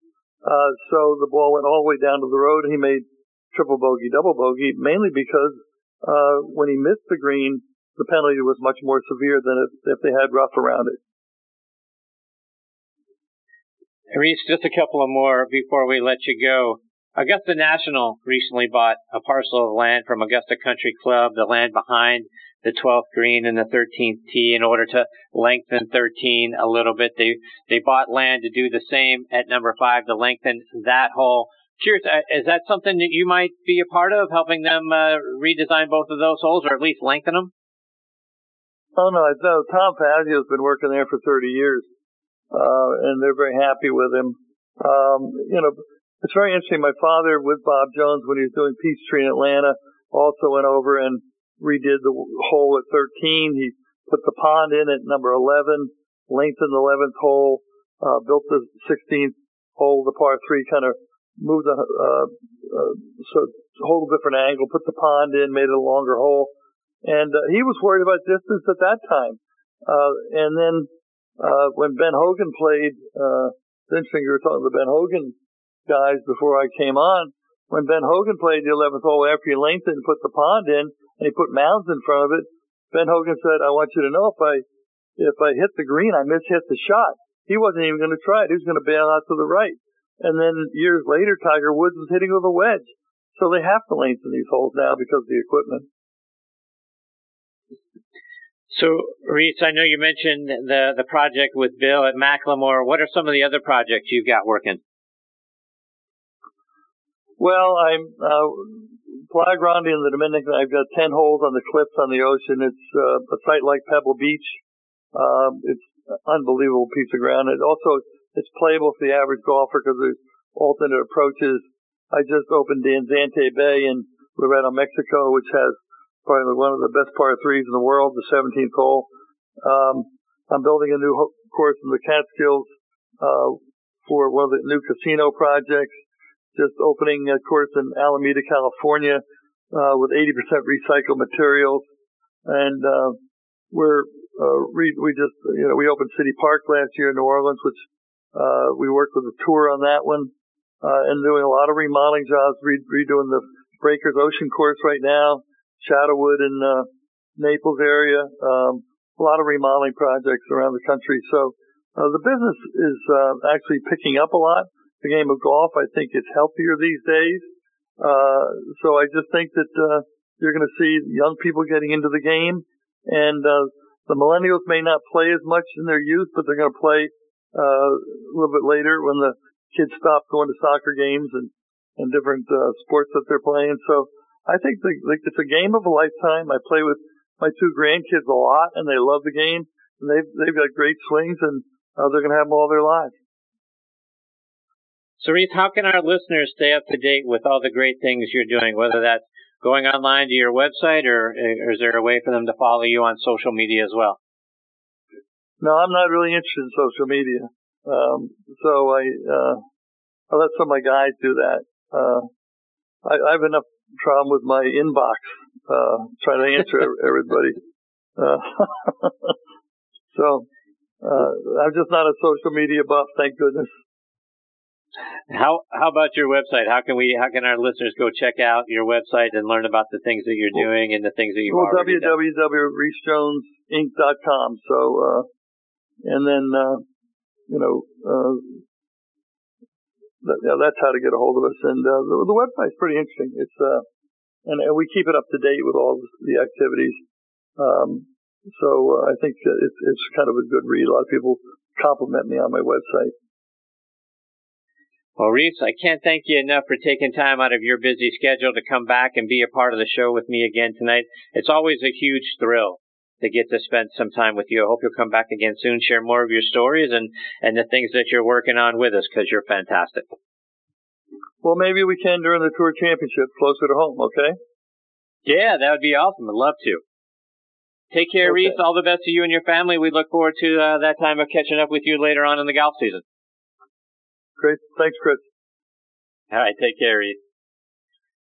Uh, so the ball went all the way down to the road. He made triple bogey, double bogey, mainly because uh, when he missed the green, the penalty was much more severe than if, if they had rough around it. Rees, just a couple of more before we let you go. Augusta National recently bought a parcel of land from Augusta Country Club, the land behind the 12th green and the 13th tee in order to lengthen 13 a little bit. They they bought land to do the same at number 5 to lengthen that hole. Curious, uh, is that something that you might be a part of, helping them uh, redesign both of those holes or at least lengthen them? Oh no, no. Tom Fazio's been working there for 30 years uh, and they're very happy with him. Um, you know, it's very interesting. My father, with Bob Jones, when he was doing Peachtree in Atlanta, also went over and redid the hole at 13. He put the pond in at number 11, lengthened the 11th hole, uh, built the 16th hole, the par three, kind of moved the, uh, uh, so whole different angle, put the pond in, made it a longer hole. And uh, he was worried about distance at that time. Uh, and then uh, when Ben Hogan played, uh, interesting you were talking to the Ben Hogan guys before I came on. When Ben Hogan played the 11th hole after he lengthened and put the pond in, and he put mounds in front of it. Ben Hogan said, "I want you to know if I if I hit the green, I mishit the shot." He wasn't even going to try it. He was going to bail out to the right. And then years later, Tiger Woods was hitting with a wedge. So they have to lengthen these holes now because of the equipment. So, Rees, I know you mentioned the the project with Bill at McLemore. What are some of the other projects you've got working? Well, I'm uh, Playa Grande in the Dominican. I've got ten holes on the cliffs on the ocean. It's uh, a site like Pebble Beach. Um, it's unbelievable piece of ground. It also it's playable for the average golfer because there's alternate approaches. I just opened Danzante Bay in Loreto, Mexico, which has probably one of the best par threes in the world, the 17th hole. Um, I'm building a new course in the Catskills uh, for one of the new casino projects. Just opening a course in Alameda, California, uh, with 80% recycled materials, and uh, we're uh, we, we just you know we opened City Park last year in New Orleans, which uh, we worked with a tour on that one, uh, and doing a lot of remodeling jobs, re- redoing the Breakers Ocean Course right now, Shadowwood in uh, Naples area. Um, a lot of remodeling projects around the country. So uh, the business is uh, actually picking up a lot. The game of golf, I think, is healthier these days. Uh, so I just think that uh, you're going to see young people getting into the game, and uh, the millennials may not play as much in their youth, but they're going to play uh, a little bit later when the kids stop going to soccer games and and different uh, sports that they're playing. So I think the, like it's a game of a lifetime. I play with my two grandkids a lot, and they love the game. And they've they've got great swings, and uh, they're going to have them all their lives. Cerise, how can our listeners stay up to date with all the great things you're doing? Whether that's going online to your website, or, or is there a way for them to follow you on social media as well? No, I'm not really interested in social media. Um, so I, uh, I let some of my guys do that. Uh, I, I have enough problem with my inbox, uh, trying to answer <laughs> everybody. Uh, <laughs> so, uh, I'm just not a social media buff, thank goodness. How how about your website? How can we how can our listeners go check out your website and learn about the things that you're doing and the things that you've well, already www.reesjonesinc.com. So, uh, and then uh, you know, uh, that, yeah, that's how to get a hold of us. And uh, the, the website's pretty interesting. It's uh, and, and we keep it up to date with all the activities. Um, so uh, I think it's it's kind of a good read. A lot of people compliment me on my website. Well, Rees, I can't thank you enough for taking time out of your busy schedule to come back and be a part of the show with me again tonight. It's always a huge thrill to get to spend some time with you. I hope you'll come back again soon, share more of your stories and, and the things that you're working on with us because you're fantastic. Well, maybe we can during the Tour Championship closer to home, okay? Yeah, that would be awesome. I'd love to. Take care, okay. Rees. All the best to you and your family. We look forward to uh, that time of catching up with you later on in the golf season. Great. Thanks, Chris. All right. Take care, Rees.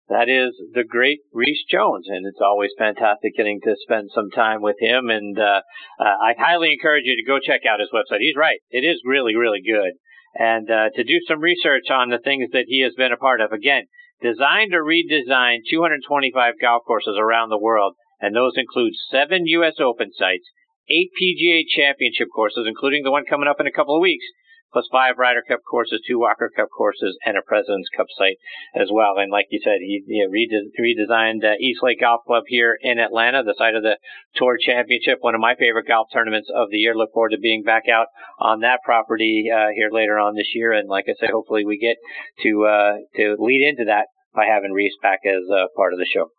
That is the great Rees Jones, and it's always fantastic getting to spend some time with him. And uh, uh, I highly encourage you to go check out his website. He's right; it is really, really good. And uh, to do some research on the things that he has been a part of. Again, designed or redesigned 225 golf courses around the world, and those include seven U.S. Open sites, eight PGA Championship courses, including the one coming up in a couple of weeks, plus five Ryder Cup courses, two Walker Cup courses, and a President's Cup site as well. And like you said, he you know, redesigned uh, East Lake Golf Club here in Atlanta, the site of the Tour Championship, one of my favorite golf tournaments of the year. Look forward to being back out on that property uh, here later on this year. And like I said, hopefully we get to uh, to lead into that by having Rees back as uh, part of the show.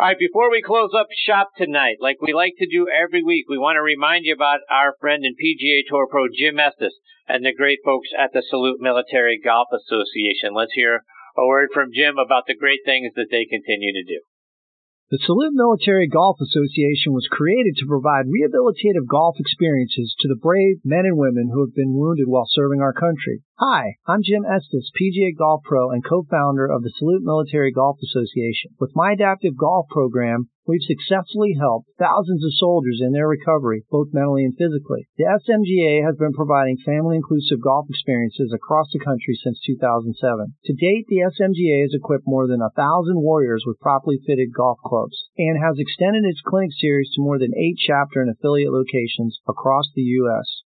All right, before we close up shop tonight, like we like to do every week, we want to remind you about our friend and PGA Tour pro Jim Estes and the great folks at the Salute Military Golf Association. Let's hear a word from Jim about the great things that they continue to do. The Salute Military Golf Association was created to provide rehabilitative golf experiences to the brave men and women who have been wounded while serving our country. Hi, I'm Jim Estes, PGA Golf Pro and co-founder of the Salute Military Golf Association. With my adaptive golf program, we've successfully helped thousands of soldiers in their recovery, both mentally and physically. The SMGA has been providing family-inclusive golf experiences across the country since 2007. To date, the SMGA has equipped more than a thousand warriors with properly fitted golf clubs and has extended its clinic series to more than eight chapter and affiliate locations across the U.S.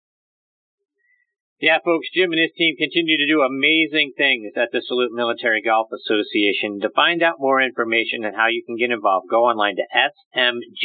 Yeah, folks, Jim and his team continue to do amazing things at the Salute Military Golf Association. To find out more information and how you can get involved, go online to smga.org.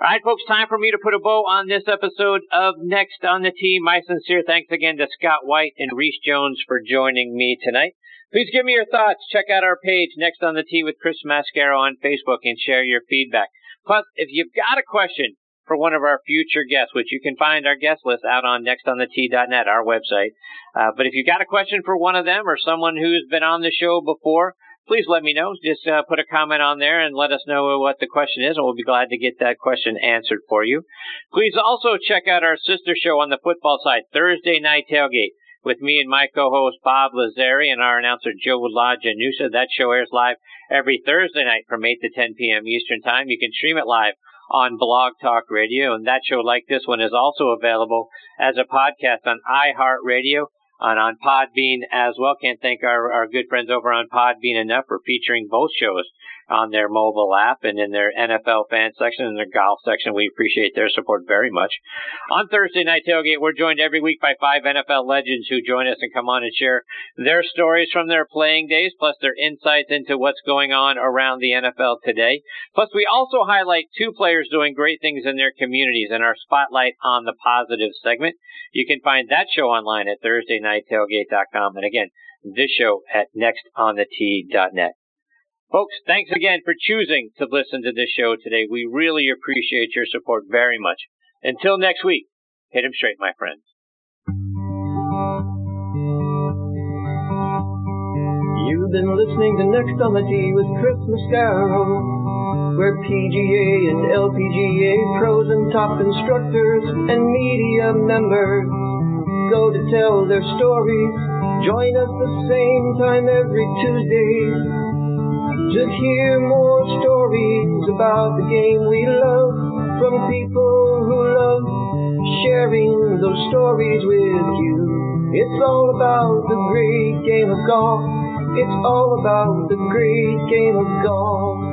All right, folks, time for me to put a bow on this episode of Next on the Tee. My sincere thanks again to Scott White and Rees Jones for joining me tonight. Please give me your thoughts. Check out our page, Next on the Tee with Chris Mascaro on Facebook, and share your feedback. Plus, if you've got a question, for one of our future guests, which you can find our guest list out on nextonthetee.net, our website. Uh, but if you've got a question for one of them or someone who's been on the show before, please let me know. Just uh, put a comment on there and let us know what the question is, and we'll be glad to get that question answered for you. Please also check out our sister show on the football side, Thursday Night Tailgate, with me and my co-host Bob Lazari and our announcer Joe LaJanusa. That show airs live every Thursday night from 8 to 10 p.m. Eastern Time. You can stream it live on Blog Talk Radio. And that show, like this one, is also available as a podcast on iHeartRadio and on Podbean as well. Can't thank our, our good friends over on Podbean enough for featuring both shows on their mobile app and in their NFL fan section and their golf section. We appreciate their support very much. On Thursday Night Tailgate, we're joined every week by five NFL legends who join us and come on and share their stories from their playing days, plus their insights into what's going on around the NFL today. Plus, we also highlight two players doing great things in their communities in our Spotlight on the Positive segment. You can find that show online at ThursdayNightTailgate.com. And again, this show at nextonthetee.net. Folks, thanks again for choosing to listen to this show today. We really appreciate your support very much. Until next week, hit 'em straight, my friends. You've been listening to Next on the Tee with Chris Mascaro, where PGA and LPGA pros and top instructors and media members go to tell their stories. Join us the same time every Tuesday just hear more stories about the game we love from people who love sharing those stories with you. It's all about the great game of golf. It's all about the great game of golf.